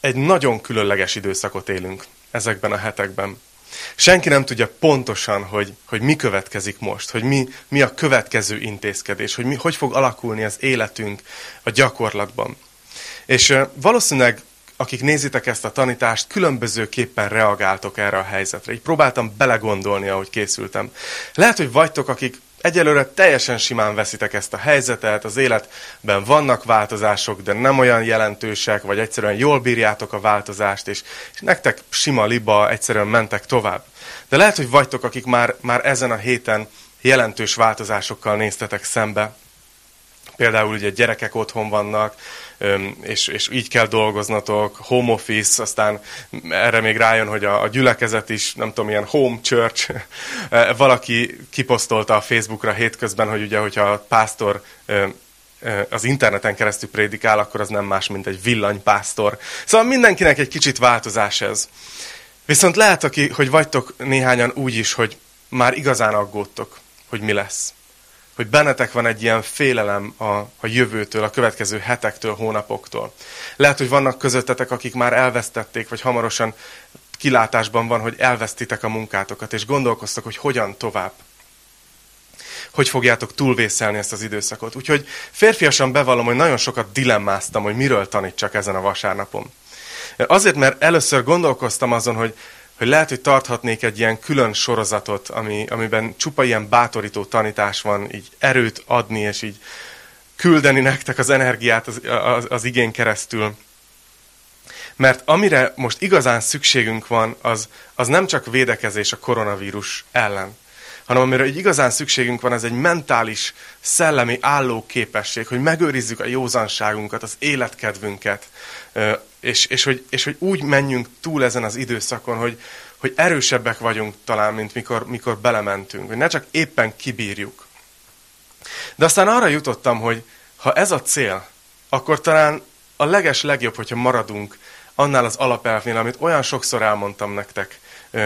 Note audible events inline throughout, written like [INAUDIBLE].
egy nagyon különleges időszakot élünk ezekben a hetekben. Senki nem tudja pontosan, hogy, hogy mi következik most, hogy mi, mi a következő intézkedés, hogy mi, hogy fog alakulni az életünk a gyakorlatban. És valószínűleg, akik nézitek ezt a tanítást, különbözőképpen reagáltok erre a helyzetre. Így próbáltam belegondolni, ahogy készültem. Lehet, hogy vagytok, akik Egyelőre teljesen simán veszitek ezt a helyzetet, az életben vannak változások, de nem olyan jelentősek, vagy egyszerűen jól bírjátok a változást, és, és nektek sima liba, egyszerűen mentek tovább. De lehet, hogy vagytok, akik már, már ezen a héten jelentős változásokkal néztetek szembe. Például ugye gyerekek otthon vannak, és, és így kell dolgoznatok, home office, aztán erre még rájön, hogy a, a gyülekezet is, nem tudom, ilyen home church. [LAUGHS] Valaki kiposztolta a Facebookra hétközben, hogy ugye, hogyha a pásztor az interneten keresztül prédikál, akkor az nem más, mint egy villanypásztor. Szóval mindenkinek egy kicsit változás ez. Viszont lehet, hogy vagytok néhányan úgy is, hogy már igazán aggódtok, hogy mi lesz hogy bennetek van egy ilyen félelem a, a jövőtől, a következő hetektől, hónapoktól. Lehet, hogy vannak közöttetek, akik már elvesztették, vagy hamarosan kilátásban van, hogy elvesztitek a munkátokat, és gondolkoztok, hogy hogyan tovább. Hogy fogjátok túlvészelni ezt az időszakot. Úgyhogy férfiasan bevallom, hogy nagyon sokat dilemmáztam, hogy miről tanítsak ezen a vasárnapon. Azért, mert először gondolkoztam azon, hogy hogy lehet, hogy tarthatnék egy ilyen külön sorozatot, ami, amiben csupa ilyen bátorító tanítás van, így erőt adni, és így küldeni nektek az energiát az, az, az igény keresztül. Mert amire most igazán szükségünk van, az, az nem csak védekezés a koronavírus ellen, hanem amire igazán szükségünk van, ez egy mentális, szellemi álló képesség, hogy megőrizzük a józanságunkat, az életkedvünket, és, és, hogy, és hogy úgy menjünk túl ezen az időszakon, hogy, hogy erősebbek vagyunk talán, mint mikor, mikor belementünk, hogy ne csak éppen kibírjuk. De aztán arra jutottam, hogy ha ez a cél, akkor talán a leges legjobb, hogyha maradunk annál az alapelvnél, amit olyan sokszor elmondtam nektek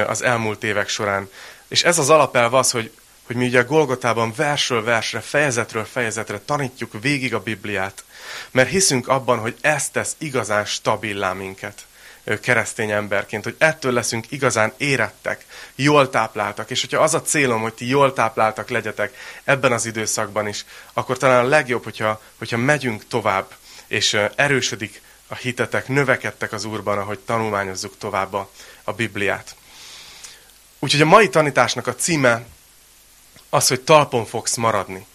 az elmúlt évek során. És ez az alapelv az, hogy, hogy mi ugye Golgotában versről versre, fejezetről fejezetre tanítjuk végig a Bibliát, mert hiszünk abban, hogy ez tesz igazán stabilá minket keresztény emberként, hogy ettől leszünk igazán érettek, jól tápláltak, és hogyha az a célom, hogy ti jól tápláltak legyetek ebben az időszakban is, akkor talán a legjobb, hogyha, hogyha megyünk tovább, és erősödik a hitetek, növekedtek az Úrban, ahogy tanulmányozzuk tovább a, a Bibliát. Úgyhogy a mai tanításnak a címe az, hogy talpon fogsz maradni.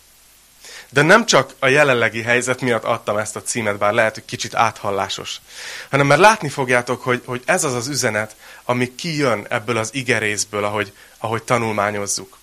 De nem csak a jelenlegi helyzet miatt adtam ezt a címet, bár lehet, hogy kicsit áthallásos, hanem mert látni fogjátok, hogy, hogy ez az az üzenet, ami kijön ebből az igerészből, ahogy, ahogy tanulmányozzuk.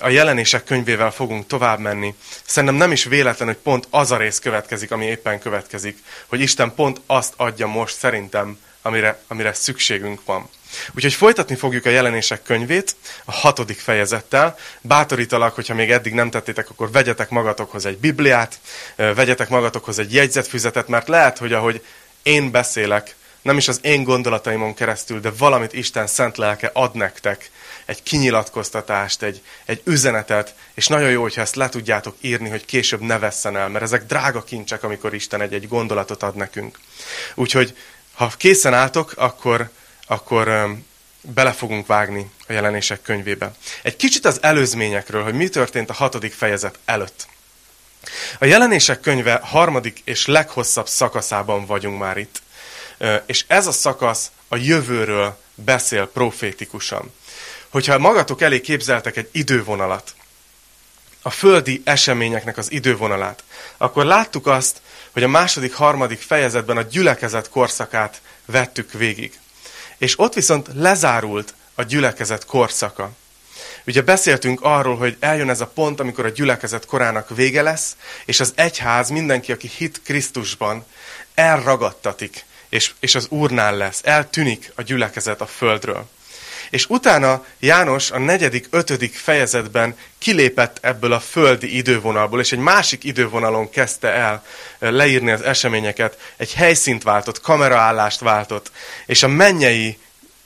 A jelenések könyvével fogunk tovább menni. Szerintem nem is véletlen, hogy pont az a rész következik, ami éppen következik, hogy Isten pont azt adja most szerintem, amire, amire szükségünk van. Úgyhogy folytatni fogjuk a jelenések könyvét a hatodik fejezettel. Bátorítalak, hogyha még eddig nem tettétek, akkor vegyetek magatokhoz egy Bibliát, vegyetek magatokhoz egy jegyzetfüzetet, mert lehet, hogy ahogy én beszélek, nem is az én gondolataimon keresztül, de valamit Isten szent lelke ad nektek, egy kinyilatkoztatást, egy, egy üzenetet, és nagyon jó, hogyha ezt le tudjátok írni, hogy később ne vesszen el, mert ezek drága kincsek, amikor Isten egy-egy gondolatot ad nekünk. Úgyhogy, ha készen álltok, akkor akkor bele fogunk vágni a jelenések könyvébe. Egy kicsit az előzményekről, hogy mi történt a hatodik fejezet előtt. A jelenések könyve harmadik és leghosszabb szakaszában vagyunk már itt. És ez a szakasz a jövőről beszél profétikusan. Hogyha magatok elé képzeltek egy idővonalat, a földi eseményeknek az idővonalát, akkor láttuk azt, hogy a második, harmadik fejezetben a gyülekezet korszakát vettük végig. És ott viszont lezárult a gyülekezet korszaka. Ugye beszéltünk arról, hogy eljön ez a pont, amikor a gyülekezet korának vége lesz, és az egyház, mindenki, aki hit Krisztusban, elragadtatik, és, és az Úrnál lesz, eltűnik a gyülekezet a földről. És utána János a negyedik, ötödik fejezetben kilépett ebből a földi idővonalból, és egy másik idővonalon kezdte el eh, leírni az eseményeket, egy helyszínt váltott, kameraállást váltott, és a mennyei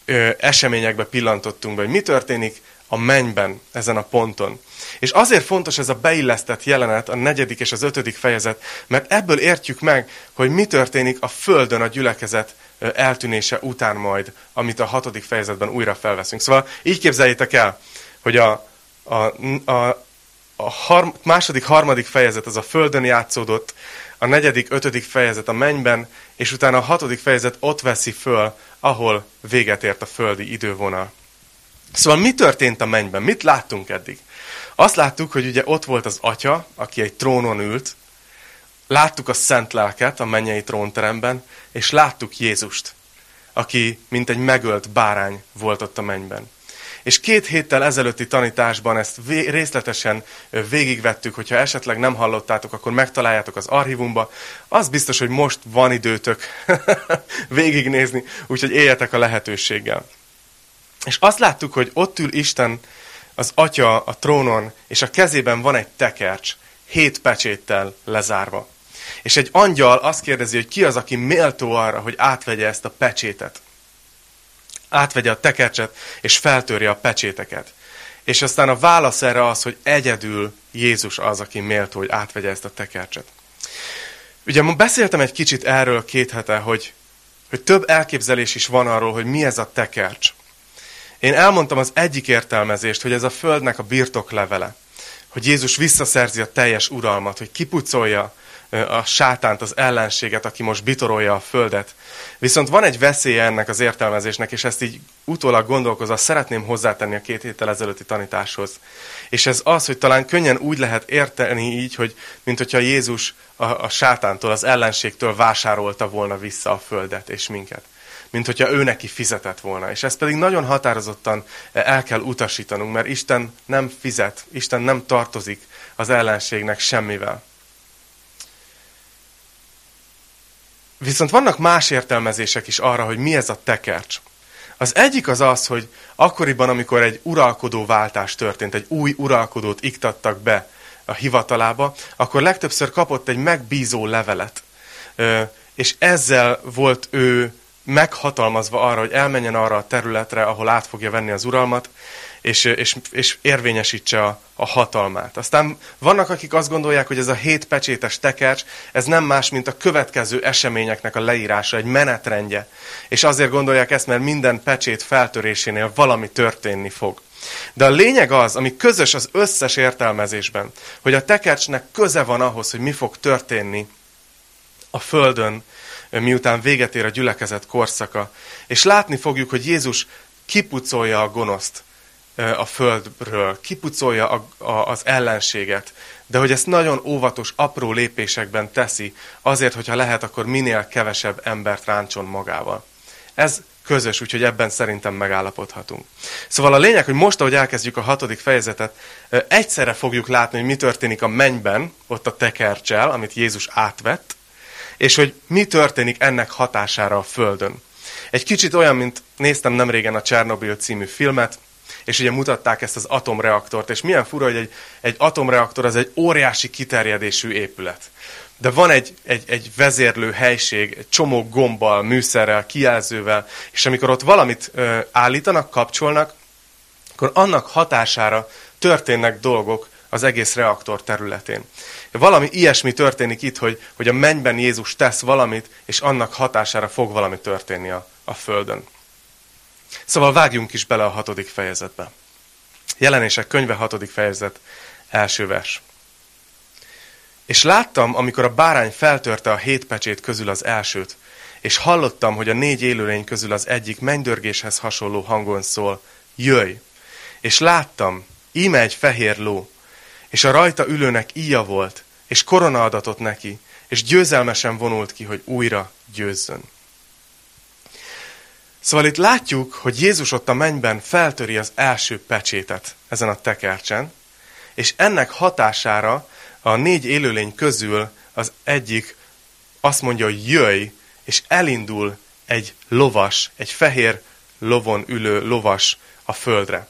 ö, eseményekbe pillantottunk be, hogy mi történik a mennyben ezen a ponton. És azért fontos ez a beillesztett jelenet, a negyedik és az ötödik fejezet, mert ebből értjük meg, hogy mi történik a földön a gyülekezet eltűnése után majd, amit a hatodik fejezetben újra felveszünk. Szóval így képzeljétek el, hogy a, a, a, a harm, második, harmadik fejezet az a földön játszódott, a negyedik, ötödik fejezet a mennyben, és utána a hatodik fejezet ott veszi föl, ahol véget ért a földi idővonal. Szóval mi történt a mennyben? Mit láttunk eddig? Azt láttuk, hogy ugye ott volt az atya, aki egy trónon ült, láttuk a szent lelket a mennyei trónteremben, és láttuk Jézust, aki mint egy megölt bárány volt ott a mennyben. És két héttel ezelőtti tanításban ezt részletesen végigvettük, hogyha esetleg nem hallottátok, akkor megtaláljátok az archívumba. Az biztos, hogy most van időtök [LAUGHS] végignézni, úgyhogy éljetek a lehetőséggel. És azt láttuk, hogy ott ül Isten, az Atya a trónon, és a kezében van egy tekercs, hét pecséttel lezárva. És egy angyal azt kérdezi, hogy ki az, aki méltó arra, hogy átvegye ezt a pecsétet. Átvegye a tekercset, és feltörje a pecséteket. És aztán a válasz erre az, hogy egyedül Jézus az, aki méltó, hogy átvegye ezt a tekercset. Ugye ma beszéltem egy kicsit erről két hete, hogy, hogy több elképzelés is van arról, hogy mi ez a tekercs. Én elmondtam az egyik értelmezést, hogy ez a földnek a birtoklevele. Hogy Jézus visszaszerzi a teljes uralmat, hogy kipucolja a sátánt, az ellenséget, aki most bitorolja a földet. Viszont van egy veszélye ennek az értelmezésnek, és ezt így utólag gondolkozva szeretném hozzátenni a két héttel ezelőtti tanításhoz. És ez az, hogy talán könnyen úgy lehet érteni így, hogy mint hogyha Jézus a, a sátántól, az ellenségtől vásárolta volna vissza a földet és minket mint hogyha ő neki fizetett volna. És ezt pedig nagyon határozottan el kell utasítanunk, mert Isten nem fizet, Isten nem tartozik az ellenségnek semmivel. Viszont vannak más értelmezések is arra, hogy mi ez a tekercs. Az egyik az az, hogy akkoriban, amikor egy uralkodó váltás történt, egy új uralkodót iktattak be a hivatalába, akkor legtöbbször kapott egy megbízó levelet. És ezzel volt ő meghatalmazva arra, hogy elmenjen arra a területre, ahol át fogja venni az uralmat, és, és, és érvényesítse a, a hatalmát. Aztán vannak, akik azt gondolják, hogy ez a hét pecsétes tekercs, ez nem más, mint a következő eseményeknek a leírása, egy menetrendje. És azért gondolják ezt, mert minden pecsét feltörésénél valami történni fog. De a lényeg az, ami közös az összes értelmezésben, hogy a tekercsnek köze van ahhoz, hogy mi fog történni a Földön, miután véget ér a gyülekezet korszaka. És látni fogjuk, hogy Jézus kipucolja a gonoszt a földről, kipucolja a, a, az ellenséget, de hogy ezt nagyon óvatos, apró lépésekben teszi, azért, hogyha lehet, akkor minél kevesebb embert ráncson magával. Ez közös, úgyhogy ebben szerintem megállapodhatunk. Szóval a lényeg, hogy most, ahogy elkezdjük a hatodik fejezetet, egyszerre fogjuk látni, hogy mi történik a mennyben, ott a tekercsel, amit Jézus átvett, és hogy mi történik ennek hatására a Földön. Egy kicsit olyan, mint néztem nem régen a Csernobyl című filmet, és ugye mutatták ezt az atomreaktort, és milyen fura, hogy egy, egy atomreaktor az egy óriási kiterjedésű épület. De van egy, egy, egy vezérlő helység, csomó gombbal, műszerrel, kijelzővel, és amikor ott valamit ö, állítanak, kapcsolnak, akkor annak hatására történnek dolgok az egész reaktor területén. Valami ilyesmi történik itt, hogy, hogy a mennyben Jézus tesz valamit, és annak hatására fog valami történni a, a Földön. Szóval vágjunk is bele a hatodik fejezetbe. Jelenések könyve hatodik fejezet, első vers. És láttam, amikor a bárány feltörte a hét pecsét közül az elsőt, és hallottam, hogy a négy élőlény közül az egyik mennydörgéshez hasonló hangon szól, jöjj! És láttam, íme egy fehér ló, és a rajta ülőnek íja volt, és korona adatot neki, és győzelmesen vonult ki, hogy újra győzzön. Szóval itt látjuk, hogy Jézus ott a mennyben feltöri az első pecsétet ezen a tekercsen, és ennek hatására a négy élőlény közül az egyik azt mondja, hogy jöjj, és elindul egy lovas, egy fehér lovon ülő lovas a földre.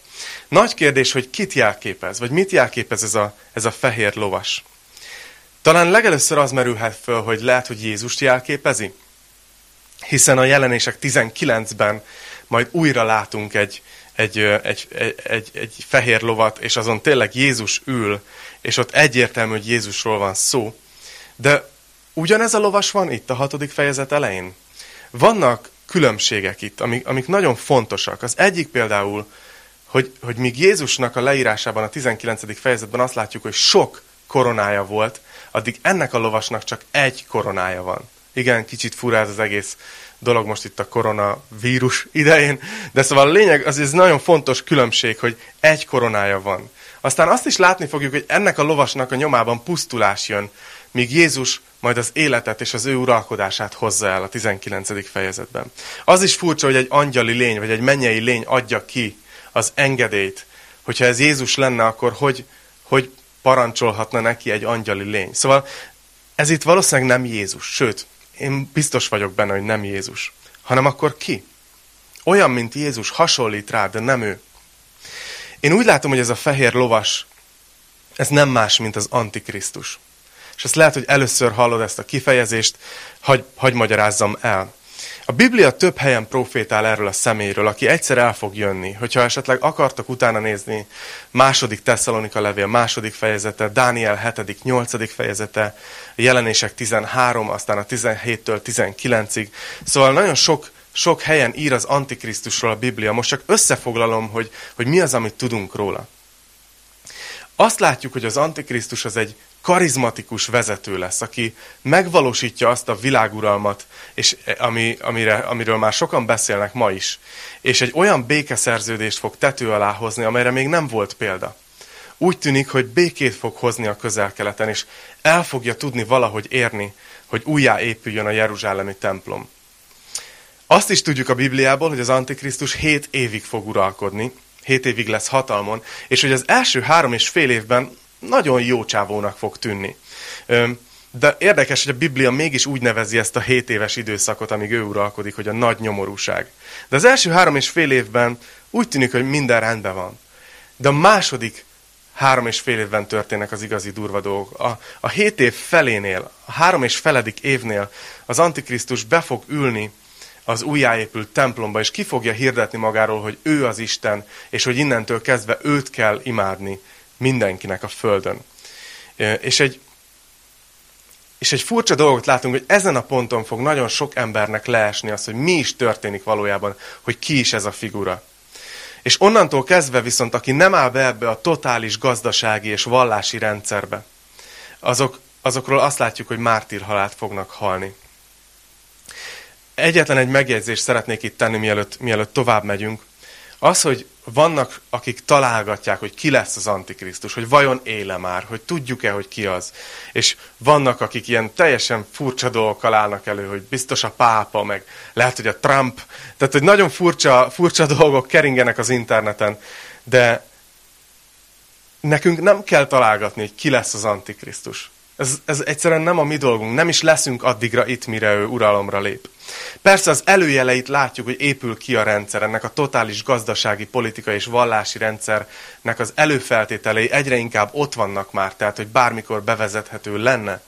Nagy kérdés, hogy kit jelképez, vagy mit jelképez ez a, ez a fehér lovas. Talán legelőször az merülhet föl, hogy lehet, hogy Jézust jelképezi. Hiszen a jelenések 19-ben majd újra látunk egy, egy, egy, egy, egy, fehér lovat, és azon tényleg Jézus ül, és ott egyértelmű, hogy Jézusról van szó. De ugyanez a lovas van itt a hatodik fejezet elején. Vannak különbségek itt, amik, amik nagyon fontosak. Az egyik például, hogy, hogy míg Jézusnak a leírásában, a 19. fejezetben azt látjuk, hogy sok koronája volt, addig ennek a lovasnak csak egy koronája van. Igen, kicsit fura ez az egész dolog most itt a koronavírus idején, de szóval a lényeg, az ez nagyon fontos különbség, hogy egy koronája van. Aztán azt is látni fogjuk, hogy ennek a lovasnak a nyomában pusztulás jön, míg Jézus majd az életet és az ő uralkodását hozza el a 19. fejezetben. Az is furcsa, hogy egy angyali lény, vagy egy mennyei lény adja ki az engedélyt. Hogyha ez Jézus lenne, akkor hogy, hogy parancsolhatna neki egy angyali lény? Szóval ez itt valószínűleg nem Jézus, sőt, én biztos vagyok benne, hogy nem Jézus. Hanem akkor ki? Olyan, mint Jézus, hasonlít rá, de nem ő. Én úgy látom, hogy ez a fehér lovas, ez nem más, mint az Antikrisztus. És ezt lehet, hogy először hallod ezt a kifejezést, hagy, hagy magyarázzam el. A Biblia több helyen profétál erről a személyről, aki egyszer el fog jönni. Hogyha esetleg akartok utána nézni, második Tesszalonika levél, második fejezete, Dániel 7., 8. fejezete, jelenések 13, aztán a 17-től 19-ig. Szóval nagyon sok, sok helyen ír az Antikrisztusról a Biblia. Most csak összefoglalom, hogy, hogy mi az, amit tudunk róla. Azt látjuk, hogy az Antikrisztus az egy karizmatikus vezető lesz, aki megvalósítja azt a világuralmat, és ami, amire, amiről már sokan beszélnek ma is, és egy olyan békeszerződést fog tető alá hozni, amelyre még nem volt példa. Úgy tűnik, hogy békét fog hozni a közel-keleten, és el fogja tudni valahogy érni, hogy újjáépüljön a Jeruzsálemi templom. Azt is tudjuk a Bibliából, hogy az Antikrisztus 7 évig fog uralkodni, 7 évig lesz hatalmon, és hogy az első három és fél évben nagyon jó csávónak fog tűnni. De érdekes, hogy a Biblia mégis úgy nevezi ezt a 7 éves időszakot, amíg ő uralkodik, hogy a nagy nyomorúság. De az első három és fél évben úgy tűnik, hogy minden rendben van. De a második három és fél évben történnek az igazi durva dolgok. A, a hét év felénél, a három és feledik évnél az Antikrisztus be fog ülni az újjáépült templomba, és ki fogja hirdetni magáról, hogy ő az Isten, és hogy innentől kezdve őt kell imádni mindenkinek a földön. És egy, és egy furcsa dolgot látunk, hogy ezen a ponton fog nagyon sok embernek leesni az, hogy mi is történik valójában, hogy ki is ez a figura. És onnantól kezdve viszont, aki nem áll be ebbe a totális gazdasági és vallási rendszerbe, azok, azokról azt látjuk, hogy mártírhalált fognak halni. Egyetlen egy megjegyzést szeretnék itt tenni, mielőtt, mielőtt tovább megyünk. Az, hogy vannak, akik találgatják, hogy ki lesz az Antikrisztus, hogy vajon éle már, hogy tudjuk-e, hogy ki az. És vannak, akik ilyen teljesen furcsa dolgokkal állnak elő, hogy biztos a pápa, meg lehet, hogy a Trump. Tehát, hogy nagyon furcsa, furcsa dolgok keringenek az interneten, de nekünk nem kell találgatni, hogy ki lesz az Antikrisztus. Ez, ez egyszerűen nem a mi dolgunk, nem is leszünk addigra itt, mire ő uralomra lép. Persze az előjeleit látjuk, hogy épül ki a rendszer, ennek a totális gazdasági, politikai és vallási rendszernek az előfeltételei egyre inkább ott vannak már, tehát hogy bármikor bevezethető lenne.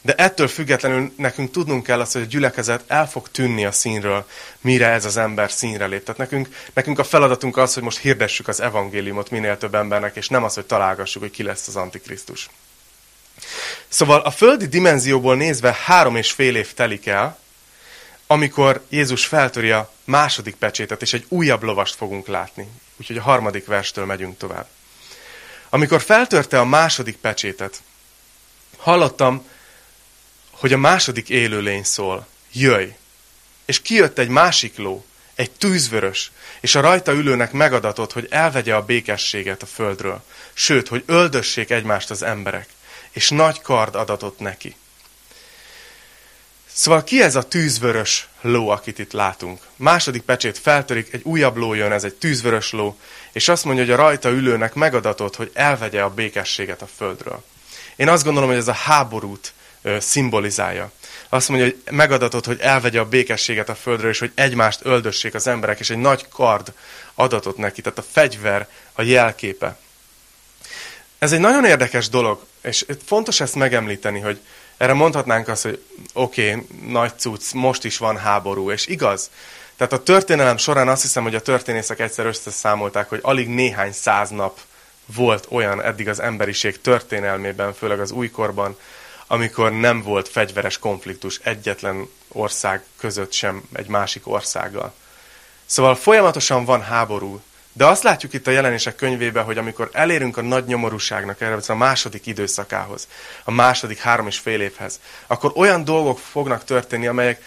De ettől függetlenül nekünk tudnunk kell azt, hogy a gyülekezet el fog tűnni a színről, mire ez az ember színre lép. Tehát nekünk, nekünk a feladatunk az, hogy most hirdessük az evangéliumot minél több embernek, és nem az, hogy találgassuk, hogy ki lesz az Antikrisztus. Szóval a földi dimenzióból nézve három és fél év telik el, amikor Jézus feltöri a második pecsétet, és egy újabb lovast fogunk látni. Úgyhogy a harmadik verstől megyünk tovább. Amikor feltörte a második pecsétet, hallottam, hogy a második élőlény szól, jöjj! És kijött egy másik ló, egy tűzvörös, és a rajta ülőnek megadatott, hogy elvegye a békességet a földről, sőt, hogy öldössék egymást az emberek, és nagy kard adatott neki. Szóval ki ez a tűzvörös ló, akit itt látunk? Második pecsét feltörik, egy újabb ló jön, ez egy tűzvörös ló, és azt mondja, hogy a rajta ülőnek megadatott, hogy elvegye a békességet a földről. Én azt gondolom, hogy ez a háborút ö, szimbolizálja. Azt mondja, hogy megadatott, hogy elvegye a békességet a földről, és hogy egymást öldössék az emberek, és egy nagy kard adatott neki, tehát a fegyver a jelképe. Ez egy nagyon érdekes dolog, és fontos ezt megemlíteni, hogy erre mondhatnánk azt, hogy oké, okay, nagy cucc, most is van háború, és igaz, Tehát a történelem során azt hiszem, hogy a történészek egyszer összeszámolták, hogy alig néhány száz nap volt olyan eddig az emberiség történelmében, főleg az újkorban, amikor nem volt fegyveres konfliktus egyetlen ország között sem egy másik országgal. Szóval folyamatosan van háború, de azt látjuk itt a jelenések könyvében, hogy amikor elérünk a nagy nyomorúságnak, erre a második időszakához, a második három és fél évhez, akkor olyan dolgok fognak történni, amelyek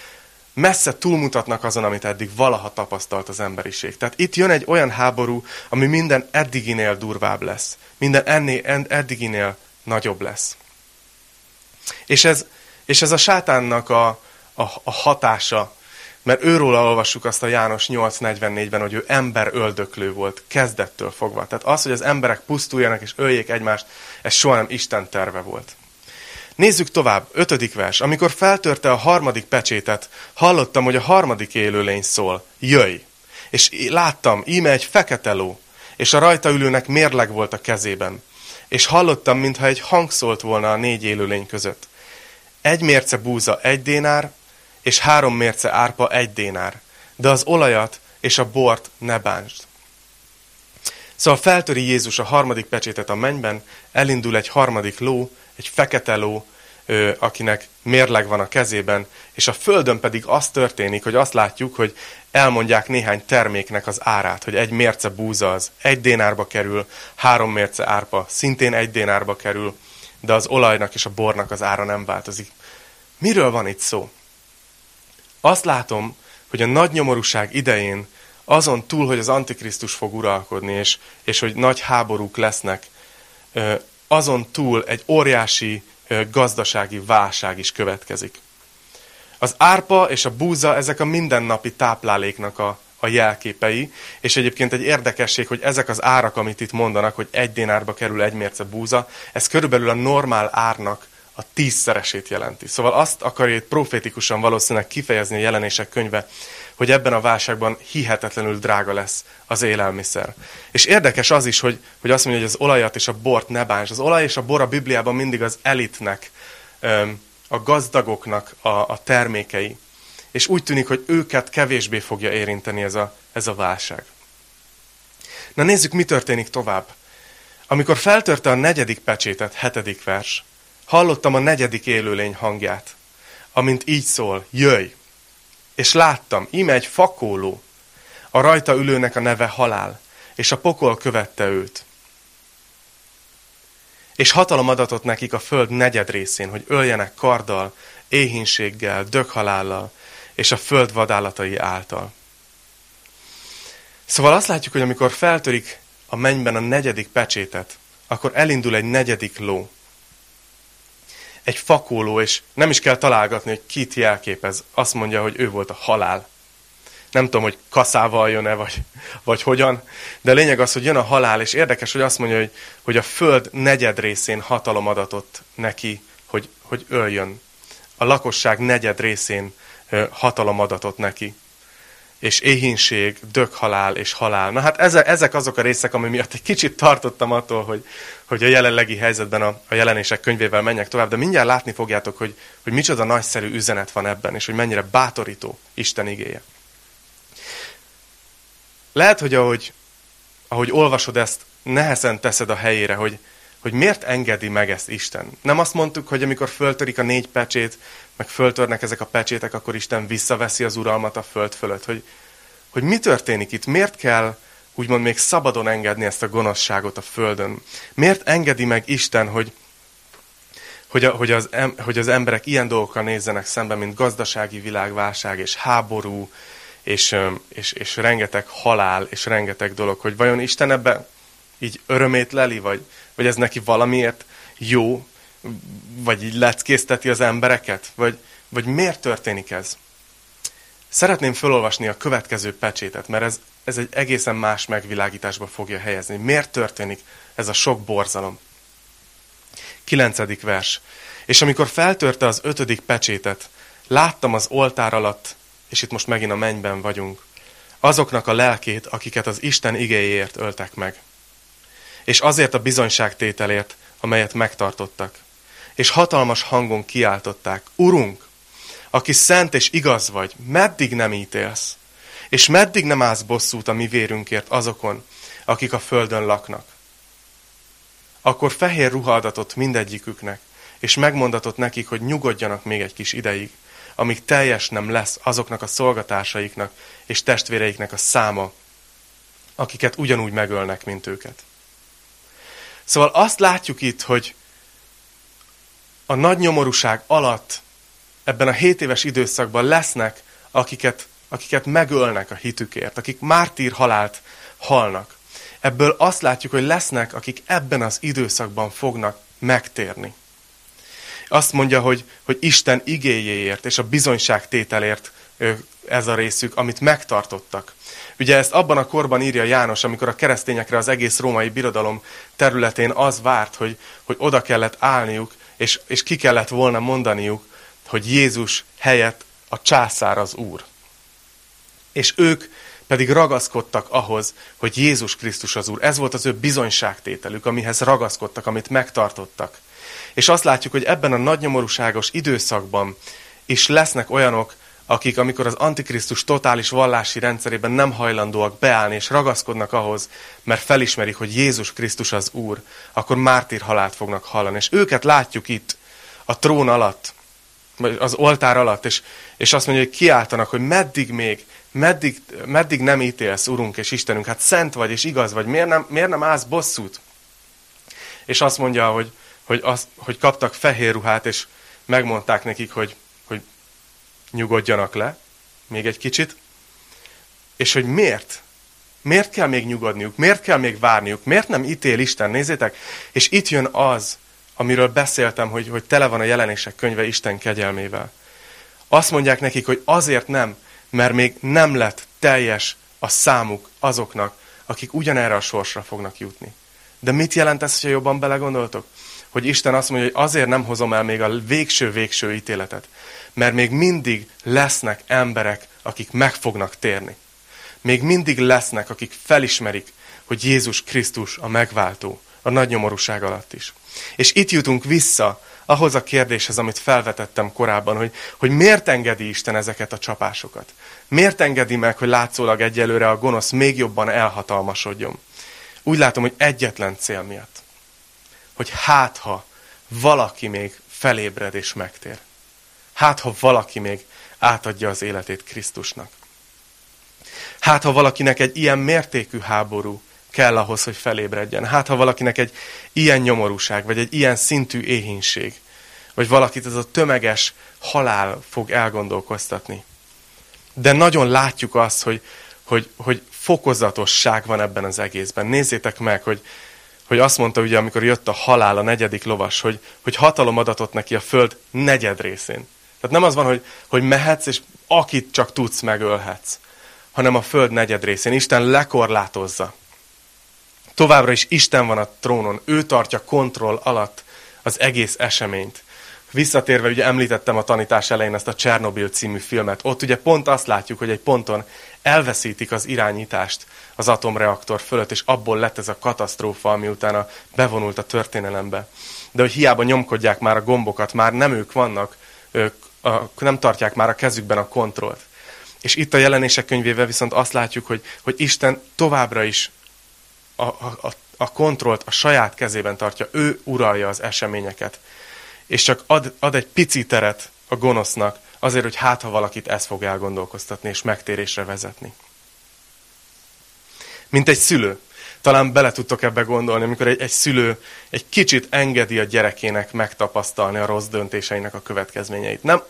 messze túlmutatnak azon, amit eddig valaha tapasztalt az emberiség. Tehát itt jön egy olyan háború, ami minden eddiginél durvább lesz. Minden ennél, eddiginél nagyobb lesz. És ez, és ez a sátánnak a, a, a hatása, mert őről olvassuk azt a János 8.44-ben, hogy ő ember volt, kezdettől fogva. Tehát az, hogy az emberek pusztuljanak és öljék egymást, ez soha nem Isten terve volt. Nézzük tovább, ötödik vers. Amikor feltörte a harmadik pecsétet, hallottam, hogy a harmadik élőlény szól, jöjj! És láttam, íme egy fekete ló, és a rajta ülőnek mérleg volt a kezében. És hallottam, mintha egy hang szólt volna a négy élőlény között. Egy mérce búza egy dénár, és három mérce árpa egy dénár, de az olajat és a bort ne bántsd. Szóval feltöri Jézus a harmadik pecsétet a mennyben, elindul egy harmadik ló, egy fekete ló, akinek mérleg van a kezében, és a földön pedig az történik, hogy azt látjuk, hogy elmondják néhány terméknek az árát, hogy egy mérce búza az egy dénárba kerül, három mérce árpa szintén egy dénárba kerül, de az olajnak és a bornak az ára nem változik. Miről van itt szó? Azt látom, hogy a nagy nyomorúság idején azon túl, hogy az Antikrisztus fog uralkodni, és, és hogy nagy háborúk lesznek, azon túl egy óriási gazdasági válság is következik. Az árpa és a búza, ezek a mindennapi tápláléknak a, a jelképei, és egyébként egy érdekesség, hogy ezek az árak, amit itt mondanak, hogy egy dénárba kerül egy mérce búza, ez körülbelül a normál árnak a tízszeresét jelenti. Szóval azt akarja itt profétikusan valószínűleg kifejezni a jelenések könyve, hogy ebben a válságban hihetetlenül drága lesz az élelmiszer. És érdekes az is, hogy, hogy azt mondja, hogy az olajat és a bort ne bánts. Az olaj és a bor a Bibliában mindig az elitnek, a gazdagoknak a, a termékei. És úgy tűnik, hogy őket kevésbé fogja érinteni ez a, ez a válság. Na nézzük, mi történik tovább. Amikor feltörte a negyedik pecsétet, hetedik vers, hallottam a negyedik élőlény hangját, amint így szól, jöjj! És láttam, íme egy fakóló, a rajta ülőnek a neve halál, és a pokol követte őt. És hatalom adatot nekik a föld negyed részén, hogy öljenek karddal, éhínséggel, döghalállal, és a föld vadállatai által. Szóval azt látjuk, hogy amikor feltörik a mennyben a negyedik pecsétet, akkor elindul egy negyedik ló egy fakóló, és nem is kell találgatni, hogy kit jelképez. Azt mondja, hogy ő volt a halál. Nem tudom, hogy kaszával jön-e, vagy, vagy hogyan, de a lényeg az, hogy jön a halál, és érdekes, hogy azt mondja, hogy, hogy a föld negyed részén hatalom adatott neki, hogy, hogy öljön. A lakosság negyed részén hatalom adatott neki és éhínség, döghalál és halál. Na hát ezek azok a részek, ami miatt egy kicsit tartottam attól, hogy, hogy a jelenlegi helyzetben a, a jelenések könyvével menjek tovább, de mindjárt látni fogjátok, hogy, hogy micsoda nagyszerű üzenet van ebben, és hogy mennyire bátorító Isten igéje. Lehet, hogy ahogy, ahogy olvasod ezt, nehezen teszed a helyére, hogy, hogy miért engedi meg ezt Isten. Nem azt mondtuk, hogy amikor föltörik a négy pecsét, meg föltörnek ezek a pecsétek, akkor Isten visszaveszi az uralmat a föld fölött. Hogy, hogy mi történik itt? Miért kell úgymond még szabadon engedni ezt a gonoszságot a földön? Miért engedi meg Isten, hogy, hogy, a, hogy, az, hogy az emberek ilyen dolgokkal nézzenek szembe, mint gazdasági világválság és háború, és, és, és rengeteg halál, és rengeteg dolog, hogy vajon Isten ebbe így örömét leli, vagy, vagy ez neki valamiért jó, vagy így leckészteti az embereket? Vagy, vagy miért történik ez? Szeretném felolvasni a következő pecsétet, mert ez, ez egy egészen más megvilágításba fogja helyezni. Miért történik ez a sok borzalom? Kilencedik vers. És amikor feltörte az ötödik pecsétet, láttam az oltár alatt, és itt most megint a mennyben vagyunk, azoknak a lelkét, akiket az Isten igéjéért öltek meg. És azért a bizonyságtételért, amelyet megtartottak és hatalmas hangon kiáltották, Urunk, aki szent és igaz vagy, meddig nem ítélsz? És meddig nem állsz bosszút a mi vérünkért azokon, akik a földön laknak? Akkor fehér ruha adatott mindegyiküknek, és megmondatott nekik, hogy nyugodjanak még egy kis ideig, amíg teljes nem lesz azoknak a szolgatásaiknak és testvéreiknek a száma, akiket ugyanúgy megölnek, mint őket. Szóval azt látjuk itt, hogy a nagy nyomorúság alatt ebben a 7 éves időszakban lesznek, akiket, akiket megölnek a hitükért, akik mártír halált halnak. Ebből azt látjuk, hogy lesznek, akik ebben az időszakban fognak megtérni. Azt mondja, hogy, hogy Isten igéjéért és a bizonyságtételért ez a részük, amit megtartottak. Ugye ezt abban a korban írja János, amikor a keresztényekre az egész római birodalom területén az várt, hogy, hogy oda kellett állniuk, és, és ki kellett volna mondaniuk, hogy Jézus helyett a császár az Úr. És ők pedig ragaszkodtak ahhoz, hogy Jézus Krisztus az Úr. Ez volt az ő bizonyságtételük, amihez ragaszkodtak, amit megtartottak. És azt látjuk, hogy ebben a nagynyomorúságos időszakban is lesznek olyanok, akik, amikor az Antikrisztus totális vallási rendszerében nem hajlandóak beállni és ragaszkodnak ahhoz, mert felismerik, hogy Jézus Krisztus az Úr, akkor mártír halált fognak hallani. És őket látjuk itt, a trón alatt, vagy az oltár alatt, és, és azt mondja, hogy kiáltanak, hogy meddig még, meddig, meddig nem ítélsz, Urunk és Istenünk, hát szent vagy és igaz vagy, miért nem, miért nem állsz bosszút? És azt mondja, hogy, hogy, az, hogy kaptak fehér ruhát, és megmondták nekik, hogy, nyugodjanak le, még egy kicsit, és hogy miért? Miért kell még nyugodniuk? Miért kell még várniuk? Miért nem ítél Isten? Nézzétek! És itt jön az, amiről beszéltem, hogy, hogy tele van a jelenések könyve Isten kegyelmével. Azt mondják nekik, hogy azért nem, mert még nem lett teljes a számuk azoknak, akik ugyanerre a sorsra fognak jutni. De mit jelent ez, ha jobban belegondoltok? Hogy Isten azt mondja, hogy azért nem hozom el még a végső-végső ítéletet. Mert még mindig lesznek emberek, akik meg fognak térni. Még mindig lesznek, akik felismerik, hogy Jézus Krisztus a megváltó, a nagy nyomorúság alatt is. És itt jutunk vissza ahhoz a kérdéshez, amit felvetettem korábban, hogy, hogy miért engedi Isten ezeket a csapásokat? Miért engedi meg, hogy látszólag egyelőre a gonosz még jobban elhatalmasodjon? Úgy látom, hogy egyetlen cél miatt. Hogy hát, ha valaki még felébred és megtér. Hát, ha valaki még átadja az életét Krisztusnak. Hát, ha valakinek egy ilyen mértékű háború kell ahhoz, hogy felébredjen. Hát, ha valakinek egy ilyen nyomorúság, vagy egy ilyen szintű éhínség, vagy valakit ez a tömeges halál fog elgondolkoztatni. De nagyon látjuk azt, hogy, hogy, hogy fokozatosság van ebben az egészben. Nézzétek meg, hogy, hogy azt mondta ugye, amikor jött a halál, a negyedik lovas, hogy, hogy hatalom adatott neki a föld negyed részén. Tehát nem az van, hogy, hogy mehetsz, és akit csak tudsz, megölhetsz, hanem a föld negyed részén. Isten lekorlátozza. Továbbra is Isten van a trónon, ő tartja kontroll alatt az egész eseményt. Visszatérve, ugye említettem a tanítás elején ezt a Csernobil című filmet. Ott ugye pont azt látjuk, hogy egy ponton elveszítik az irányítást az atomreaktor fölött, és abból lett ez a katasztrófa, ami utána bevonult a történelembe. De hogy hiába nyomkodják már a gombokat, már nem ők vannak, ők a, nem tartják már a kezükben a kontrollt. És itt a jelenések könyvével viszont azt látjuk, hogy, hogy Isten továbbra is a, a, a kontrollt a saját kezében tartja, ő uralja az eseményeket. És csak ad, ad egy pici teret a gonosznak, azért, hogy hát ha valakit ez fog elgondolkoztatni és megtérésre vezetni. Mint egy szülő. Talán bele tudtok ebbe gondolni, amikor egy, egy szülő egy kicsit engedi a gyerekének megtapasztalni a rossz döntéseinek a következményeit. Nem,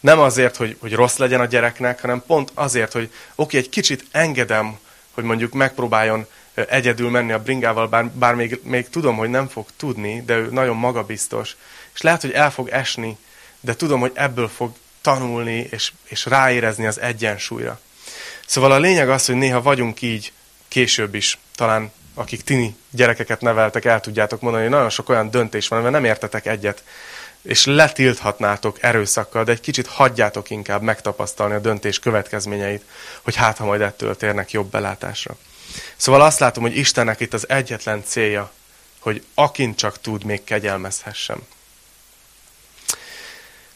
nem azért, hogy, hogy rossz legyen a gyereknek, hanem pont azért, hogy oké, egy kicsit engedem, hogy mondjuk megpróbáljon egyedül menni a bringával, bár, bár még, még tudom, hogy nem fog tudni, de ő nagyon magabiztos. És lehet, hogy el fog esni, de tudom, hogy ebből fog tanulni, és, és ráérezni az egyensúlyra. Szóval a lényeg az, hogy néha vagyunk így később is, talán akik tini gyerekeket neveltek, el tudjátok mondani, hogy nagyon sok olyan döntés van, amivel nem értetek egyet, és letilthatnátok erőszakkal, de egy kicsit hagyjátok inkább megtapasztalni a döntés következményeit, hogy hát ha majd ettől térnek jobb belátásra. Szóval azt látom, hogy Istennek itt az egyetlen célja, hogy akin csak tud, még kegyelmezhessem.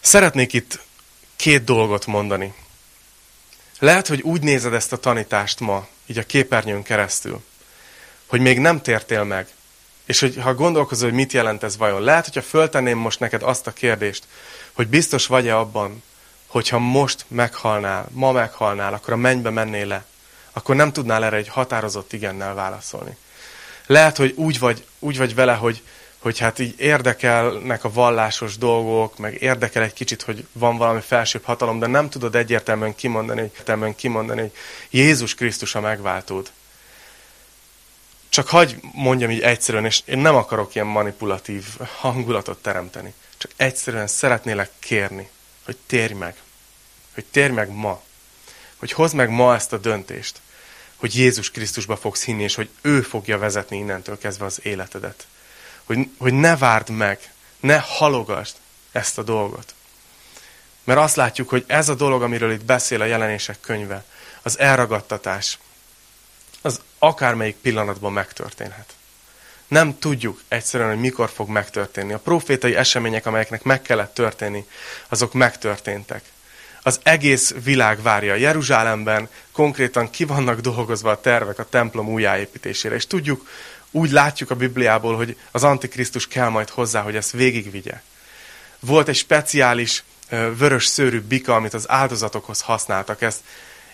Szeretnék itt két dolgot mondani. Lehet, hogy úgy nézed ezt a tanítást ma, így a képernyőn keresztül, hogy még nem tértél meg. És hogy ha gondolkozol, hogy mit jelent ez vajon, lehet, hogyha föltenném most neked azt a kérdést, hogy biztos vagy-e abban, hogyha most meghalnál, ma meghalnál, akkor a mennybe mennél le, akkor nem tudnál erre egy határozott igennel válaszolni. Lehet, hogy úgy vagy, úgy vagy vele, hogy, hogy hát így érdekelnek a vallásos dolgok, meg érdekel egy kicsit, hogy van valami felsőbb hatalom, de nem tudod egyértelműen kimondani, egyértelműen kimondani, hogy Jézus Krisztus a megváltód. Csak hagy mondjam így egyszerűen, és én nem akarok ilyen manipulatív hangulatot teremteni. Csak egyszerűen szeretnélek kérni, hogy térj meg. Hogy térj meg ma. Hogy hozd meg ma ezt a döntést. Hogy Jézus Krisztusba fogsz hinni, és hogy ő fogja vezetni innentől kezdve az életedet. Hogy, hogy ne várd meg, ne halogasd ezt a dolgot. Mert azt látjuk, hogy ez a dolog, amiről itt beszél a jelenések könyve, az elragadtatás, az akármelyik pillanatban megtörténhet. Nem tudjuk egyszerűen, hogy mikor fog megtörténni. A profétai események, amelyeknek meg kellett történni, azok megtörténtek. Az egész világ várja. Jeruzsálemben konkrétan ki vannak dolgozva a tervek a templom újjáépítésére. És tudjuk, úgy látjuk a Bibliából, hogy az Antikrisztus kell majd hozzá, hogy ezt végigvigye. Volt egy speciális vörös szőrű bika, amit az áldozatokhoz használtak. Ezt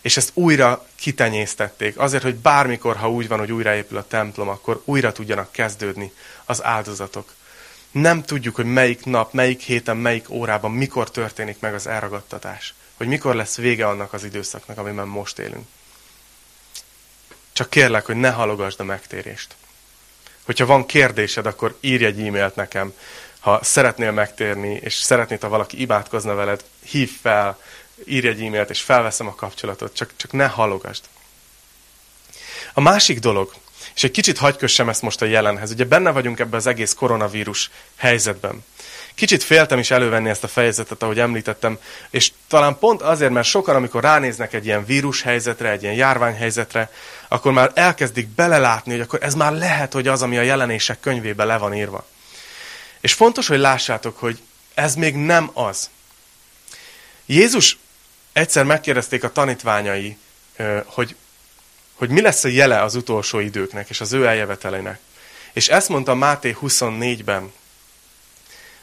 és ezt újra kitenyésztették, azért, hogy bármikor, ha úgy van, hogy újraépül a templom, akkor újra tudjanak kezdődni az áldozatok. Nem tudjuk, hogy melyik nap, melyik héten, melyik órában, mikor történik meg az elragadtatás. Hogy mikor lesz vége annak az időszaknak, amiben most élünk. Csak kérlek, hogy ne halogasd a megtérést. Hogyha van kérdésed, akkor írj egy e-mailt nekem. Ha szeretnél megtérni, és szeretnéd, ha valaki imádkozna veled, hív fel, írj egy e-mailt, és felveszem a kapcsolatot, csak, csak ne hallogasd. A másik dolog, és egy kicsit hagykössem ezt most a jelenhez, ugye benne vagyunk ebben az egész koronavírus helyzetben. Kicsit féltem is elővenni ezt a fejezetet, ahogy említettem, és talán pont azért, mert sokan, amikor ránéznek egy ilyen vírushelyzetre, egy ilyen járványhelyzetre, akkor már elkezdik belelátni, hogy akkor ez már lehet, hogy az, ami a jelenések könyvébe le van írva. És fontos, hogy lássátok, hogy ez még nem az. Jézus egyszer megkérdezték a tanítványai, hogy, hogy mi lesz a jele az utolsó időknek és az ő eljövetelének. És ezt mondta Máté 24-ben,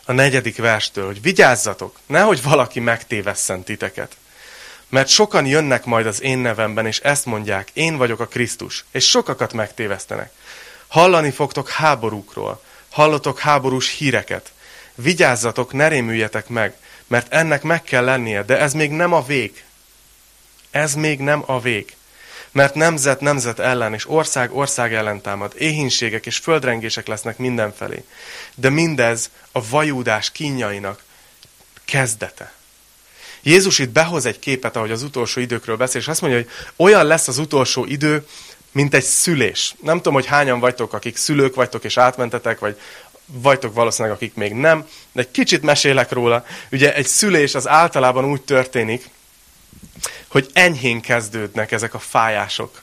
a negyedik verstől, hogy vigyázzatok, nehogy valaki megtévesszen titeket. Mert sokan jönnek majd az én nevemben, és ezt mondják, én vagyok a Krisztus, és sokakat megtévesztenek. Hallani fogtok háborúkról, hallotok háborús híreket. Vigyázzatok, ne rémüljetek meg, mert ennek meg kell lennie, de ez még nem a vég. Ez még nem a vég. Mert nemzet nemzet ellen és ország ország ellen támad, éhínségek és földrengések lesznek mindenfelé. De mindez a vajúdás kínjainak kezdete. Jézus itt behoz egy képet, ahogy az utolsó időkről beszél, és azt mondja, hogy olyan lesz az utolsó idő, mint egy szülés. Nem tudom, hogy hányan vagytok, akik szülők vagytok és átmentetek, vagy vagytok valószínűleg, akik még nem, de egy kicsit mesélek róla. Ugye egy szülés az általában úgy történik, hogy enyhén kezdődnek ezek a fájások.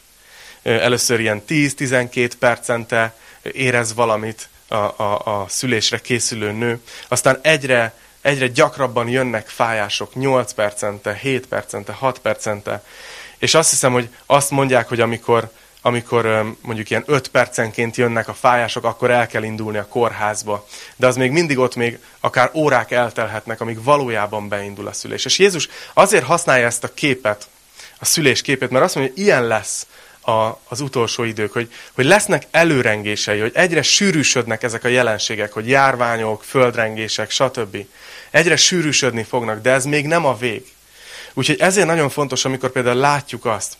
Először ilyen 10-12 percente érez valamit a, a, a szülésre készülő nő, aztán egyre, egyre gyakrabban jönnek fájások, 8 percente, 7 percente, 6 percente, és azt hiszem, hogy azt mondják, hogy amikor amikor mondjuk ilyen öt percenként jönnek a fájások, akkor el kell indulni a kórházba. De az még mindig ott még akár órák eltelhetnek, amíg valójában beindul a szülés. És Jézus azért használja ezt a képet, a szülés képét, mert azt mondja, hogy ilyen lesz a, az utolsó idők, hogy, hogy lesznek előrengései, hogy egyre sűrűsödnek ezek a jelenségek, hogy járványok, földrengések, stb. Egyre sűrűsödni fognak, de ez még nem a vég. Úgyhogy ezért nagyon fontos, amikor például látjuk azt,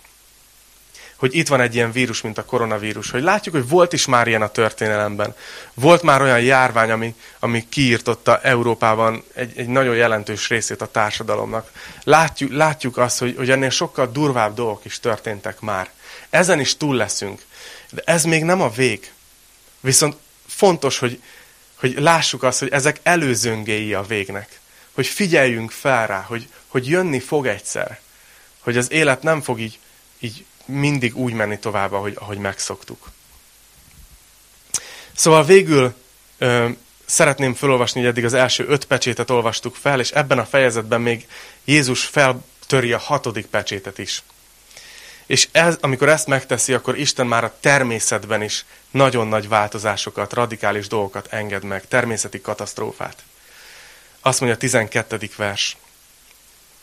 hogy itt van egy ilyen vírus, mint a koronavírus, hogy látjuk, hogy volt is már ilyen a történelemben. Volt már olyan járvány, ami, ami kiírtotta Európában egy, egy nagyon jelentős részét a társadalomnak. Látjuk, látjuk azt, hogy, hogy ennél sokkal durvább dolgok is történtek már. Ezen is túl leszünk. De ez még nem a vég. Viszont fontos, hogy, hogy lássuk azt, hogy ezek előzöngéi a végnek. Hogy figyeljünk fel rá, hogy, hogy jönni fog egyszer. Hogy az élet nem fog így, így mindig úgy menni tovább, ahogy, ahogy megszoktuk. Szóval végül ö, szeretném felolvasni, hogy eddig az első öt pecsétet olvastuk fel, és ebben a fejezetben még Jézus fel töri a hatodik pecsétet is. És ez, amikor ezt megteszi, akkor Isten már a természetben is nagyon nagy változásokat, radikális dolgokat enged meg, természeti katasztrófát. Azt mondja a 12. vers.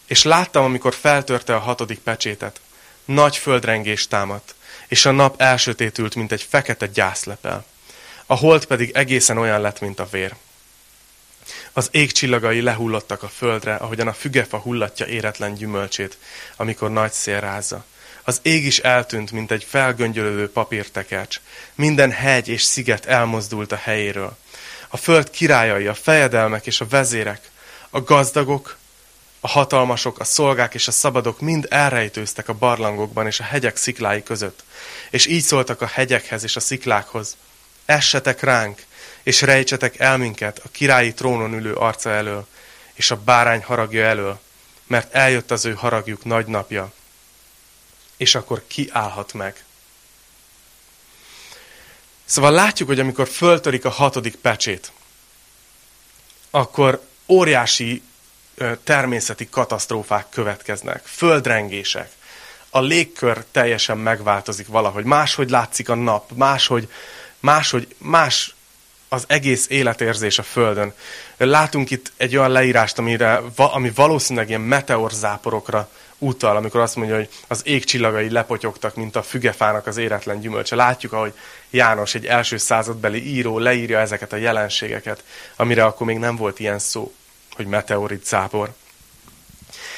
És láttam, amikor feltörte a hatodik pecsétet, nagy földrengés támadt, és a nap elsötétült, mint egy fekete gyászlepel. A hold pedig egészen olyan lett, mint a vér. Az ég csillagai lehullottak a földre, ahogyan a fügefa hullatja éretlen gyümölcsét, amikor nagy szél rázza. Az ég is eltűnt, mint egy felgöngyölődő papírtekercs. Minden hegy és sziget elmozdult a helyéről. A föld királyai, a fejedelmek és a vezérek, a gazdagok, a hatalmasok, a szolgák és a szabadok mind elrejtőztek a barlangokban és a hegyek sziklái között. És így szóltak a hegyekhez és a sziklákhoz. Essetek ránk, és rejtsetek el minket a királyi trónon ülő arca elől, és a bárány haragja elől, mert eljött az ő haragjuk nagy napja, és akkor ki állhat meg? Szóval látjuk, hogy amikor föltörik a hatodik pecsét, akkor óriási természeti katasztrófák következnek, földrengések, a légkör teljesen megváltozik valahogy, máshogy látszik a nap, máshogy, máshogy más az egész életérzés a Földön. Látunk itt egy olyan leírást, amire, ami valószínűleg ilyen meteorzáporokra utal, amikor azt mondja, hogy az ég csillagai lepotyogtak, mint a fügefának az éretlen gyümölcse. Látjuk, ahogy János, egy első századbeli író leírja ezeket a jelenségeket, amire akkor még nem volt ilyen szó, hogy meteorit zápor.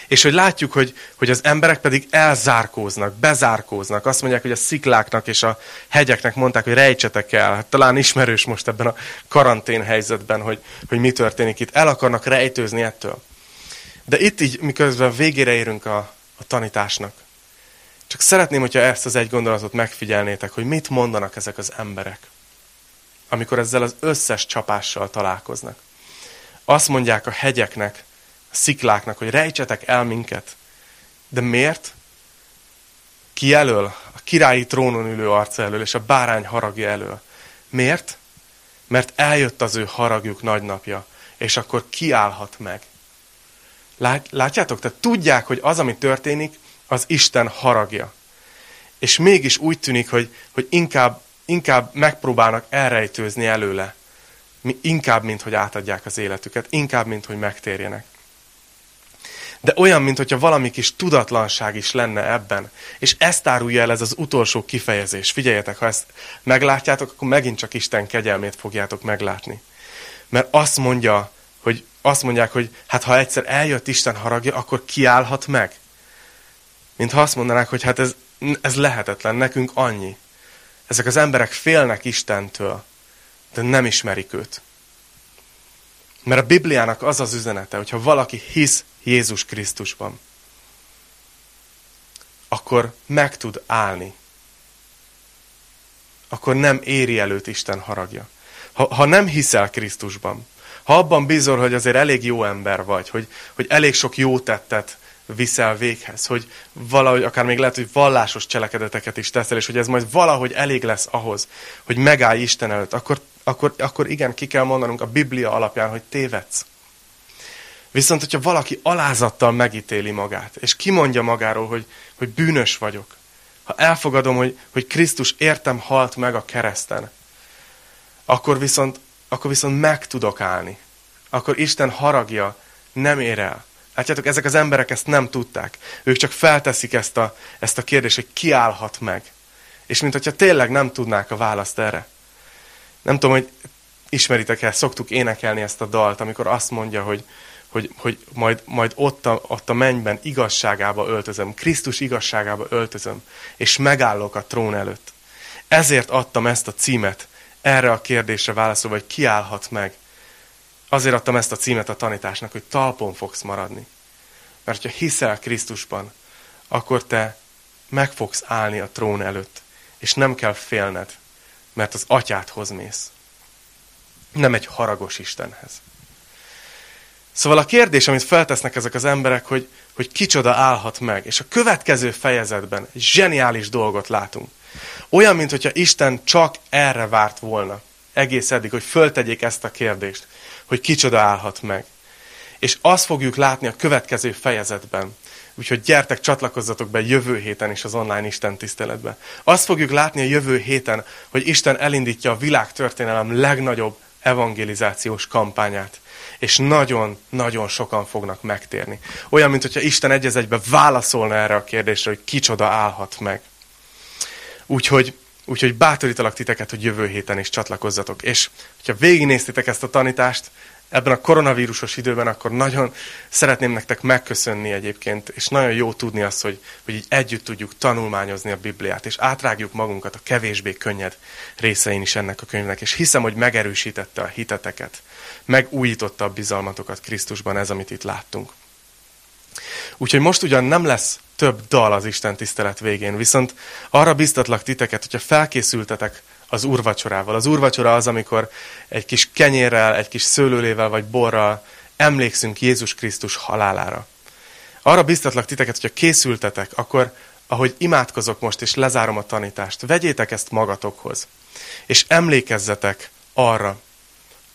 És hogy látjuk, hogy, hogy az emberek pedig elzárkóznak, bezárkóznak. Azt mondják, hogy a szikláknak és a hegyeknek mondták, hogy rejtsetek el. Hát talán ismerős most ebben a karantén helyzetben, hogy, hogy mi történik itt. El akarnak rejtőzni ettől. De itt így, miközben végére érünk a, a tanításnak, csak szeretném, hogyha ezt az egy gondolatot megfigyelnétek, hogy mit mondanak ezek az emberek, amikor ezzel az összes csapással találkoznak. Azt mondják a hegyeknek, a szikláknak, hogy rejtsetek el minket. De miért? Ki elől? A királyi trónon ülő arca elől, és a bárány haragja elől. Miért? Mert eljött az ő haragjuk nagy napja, és akkor kiállhat meg. Lát, látjátok? Tehát tudják, hogy az, ami történik, az Isten haragja. És mégis úgy tűnik, hogy, hogy inkább, inkább megpróbálnak elrejtőzni előle. Inkább, mint hogy átadják az életüket. Inkább, mint hogy megtérjenek. De olyan, mintha valami kis tudatlanság is lenne ebben. És ezt árulja el ez az utolsó kifejezés. Figyeljetek, ha ezt meglátjátok, akkor megint csak Isten kegyelmét fogjátok meglátni. Mert azt mondja hogy azt mondják, hogy hát ha egyszer eljött Isten haragja, akkor kiállhat meg. Mintha azt mondanák, hogy hát ez, ez lehetetlen, nekünk annyi. Ezek az emberek félnek Istentől, de nem ismerik őt. Mert a Bibliának az az üzenete, hogyha valaki hisz Jézus Krisztusban, akkor meg tud állni. Akkor nem éri előtt Isten haragja. Ha, ha nem hiszel Krisztusban, ha abban bízol, hogy azért elég jó ember vagy, hogy, hogy elég sok jó tettet viszel véghez, hogy valahogy akár még lehet, hogy vallásos cselekedeteket is teszel, és hogy ez majd valahogy elég lesz ahhoz, hogy megállj Isten előtt, akkor, akkor, akkor igen, ki kell mondanunk a Biblia alapján, hogy tévedsz. Viszont, hogyha valaki alázattal megítéli magát, és kimondja magáról, hogy, hogy bűnös vagyok, ha elfogadom, hogy, hogy Krisztus értem halt meg a kereszten, akkor viszont akkor viszont meg tudok állni. Akkor Isten haragja nem ér el. Látjátok, ezek az emberek ezt nem tudták. Ők csak felteszik ezt a, ezt a kérdést, hogy ki állhat meg. És mint hogyha tényleg nem tudnák a választ erre. Nem tudom, hogy ismeritek el, szoktuk énekelni ezt a dalt, amikor azt mondja, hogy, hogy, hogy majd, majd ott, a, ott a mennyben igazságába öltözöm, Krisztus igazságába öltözöm, és megállok a trón előtt. Ezért adtam ezt a címet, erre a kérdésre válaszolva, hogy kiállhat meg. Azért adtam ezt a címet a tanításnak, hogy talpon fogsz maradni. Mert ha hiszel Krisztusban, akkor te meg fogsz állni a trón előtt, és nem kell félned, mert az atyádhoz mész. Nem egy haragos Istenhez. Szóval a kérdés, amit feltesznek ezek az emberek, hogy, hogy kicsoda állhat meg. És a következő fejezetben zseniális dolgot látunk. Olyan, mintha Isten csak erre várt volna egész eddig, hogy föltegyék ezt a kérdést, hogy kicsoda állhat meg. És azt fogjuk látni a következő fejezetben. Úgyhogy gyertek, csatlakozzatok be jövő héten is az online Isten tiszteletbe. Azt fogjuk látni a jövő héten, hogy Isten elindítja a világ történelem legnagyobb evangelizációs kampányát. És nagyon-nagyon sokan fognak megtérni. Olyan, mint hogyha Isten egy egybe válaszolna erre a kérdésre, hogy kicsoda állhat meg. Úgyhogy Úgyhogy bátorítalak titeket, hogy jövő héten is csatlakozzatok. És hogyha végignéztétek ezt a tanítást, ebben a koronavírusos időben, akkor nagyon szeretném nektek megköszönni egyébként, és nagyon jó tudni azt, hogy, hogy így együtt tudjuk tanulmányozni a Bibliát, és átrágjuk magunkat a kevésbé könnyed részein is ennek a könyvnek, és hiszem, hogy megerősítette a hiteteket, megújította a bizalmatokat Krisztusban ez, amit itt láttunk. Úgyhogy most ugyan nem lesz több dal az Isten tisztelet végén, viszont arra biztatlak titeket, hogyha felkészültetek az úrvacsorával. Az úrvacsora az, amikor egy kis kenyérrel, egy kis szőlőlével vagy borral emlékszünk Jézus Krisztus halálára. Arra biztatlak titeket, hogyha készültetek, akkor ahogy imádkozok most, és lezárom a tanítást, vegyétek ezt magatokhoz, és emlékezzetek arra,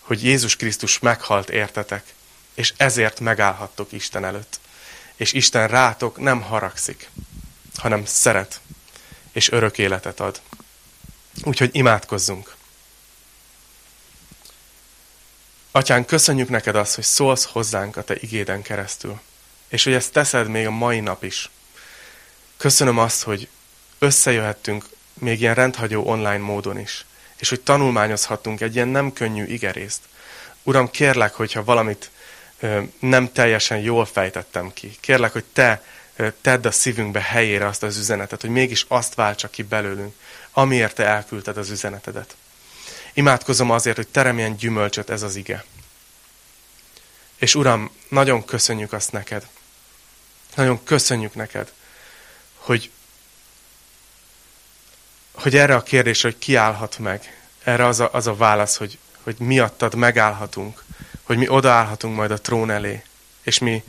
hogy Jézus Krisztus meghalt értetek, és ezért megállhattok Isten előtt és Isten rátok nem haragszik, hanem szeret, és örök életet ad. Úgyhogy imádkozzunk. Atyán, köszönjük neked azt, hogy szólsz hozzánk a te igéden keresztül, és hogy ezt teszed még a mai nap is. Köszönöm azt, hogy összejöhettünk még ilyen rendhagyó online módon is, és hogy tanulmányozhatunk egy ilyen nem könnyű igerészt. Uram, kérlek, hogyha valamit nem teljesen jól fejtettem ki. Kérlek, hogy te tedd a szívünkbe helyére azt az üzenetet, hogy mégis azt váltsa ki belőlünk, amiért te elküldted az üzenetedet. Imádkozom azért, hogy teremjen gyümölcsöt ez az ige. És Uram, nagyon köszönjük azt neked. Nagyon köszönjük neked, hogy, hogy erre a kérdésre, hogy kiállhat meg, erre az a, az a válasz, hogy, hogy miattad megállhatunk, hogy mi odaállhatunk majd a trón elé, és mi,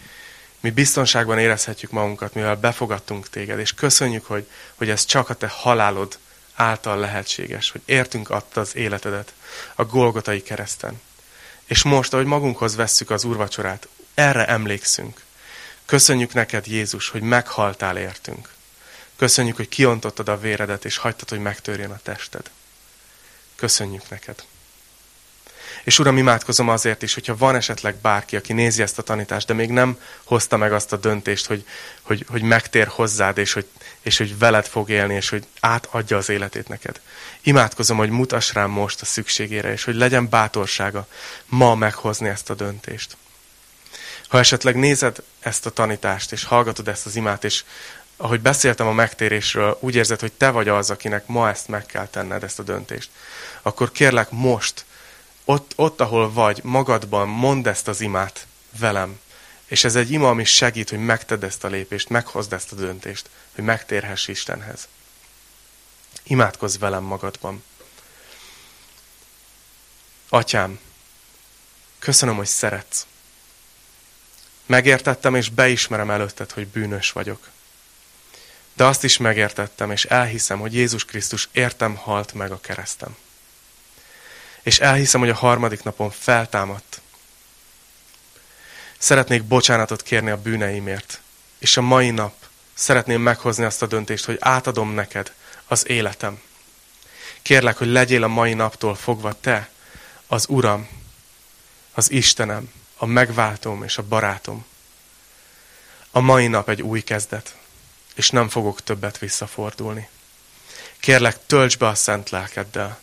mi biztonságban érezhetjük magunkat, mivel befogadtunk téged, és köszönjük, hogy, hogy ez csak a te halálod által lehetséges, hogy értünk adta az életedet a Golgotai kereszten. És most, ahogy magunkhoz vesszük az úrvacsorát, erre emlékszünk. Köszönjük neked, Jézus, hogy meghaltál értünk. Köszönjük, hogy kiontottad a véredet, és hagytad, hogy megtörjön a tested. Köszönjük neked. És Uram, imádkozom azért is, hogyha van esetleg bárki, aki nézi ezt a tanítást, de még nem hozta meg azt a döntést, hogy, hogy, hogy megtér hozzád, és hogy, és hogy veled fog élni, és hogy átadja az életét neked. Imádkozom, hogy mutass rám most a szükségére, és hogy legyen bátorsága ma meghozni ezt a döntést. Ha esetleg nézed ezt a tanítást, és hallgatod ezt az imát, és ahogy beszéltem a megtérésről, úgy érzed, hogy te vagy az, akinek ma ezt meg kell tenned, ezt a döntést, akkor kérlek most, ott, ott, ahol vagy, magadban mondd ezt az imát velem. És ez egy ima, ami segít, hogy megted ezt a lépést, meghozd ezt a döntést, hogy megtérhess Istenhez. Imádkozz velem magadban. Atyám, köszönöm, hogy szeretsz. Megértettem és beismerem előtted, hogy bűnös vagyok. De azt is megértettem és elhiszem, hogy Jézus Krisztus értem halt meg a keresztem és elhiszem, hogy a harmadik napon feltámadt. Szeretnék bocsánatot kérni a bűneimért, és a mai nap szeretném meghozni azt a döntést, hogy átadom neked az életem. Kérlek, hogy legyél a mai naptól fogva te, az Uram, az Istenem, a megváltom és a barátom. A mai nap egy új kezdet, és nem fogok többet visszafordulni. Kérlek, tölts be a szent lelkeddel,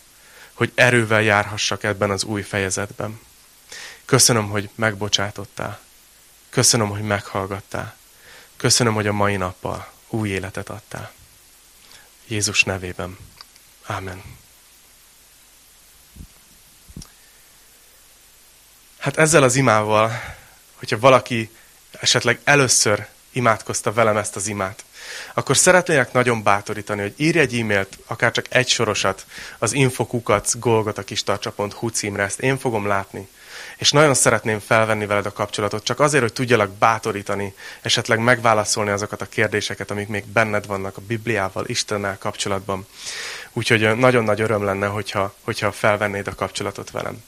hogy erővel járhassak ebben az új fejezetben. Köszönöm, hogy megbocsátottál. Köszönöm, hogy meghallgattál. Köszönöm, hogy a mai nappal új életet adtál. Jézus nevében. Ámen. Hát ezzel az imával, hogyha valaki esetleg először imádkozta velem ezt az imát, akkor nagyon bátorítani, hogy írj egy e-mailt, akár csak egy sorosat az infokukac golgotakistarcsa.hu címre, ezt én fogom látni. És nagyon szeretném felvenni veled a kapcsolatot, csak azért, hogy tudjalak bátorítani, esetleg megválaszolni azokat a kérdéseket, amik még benned vannak a Bibliával, Istennel kapcsolatban. Úgyhogy nagyon nagy öröm lenne, hogyha, hogyha felvennéd a kapcsolatot velem.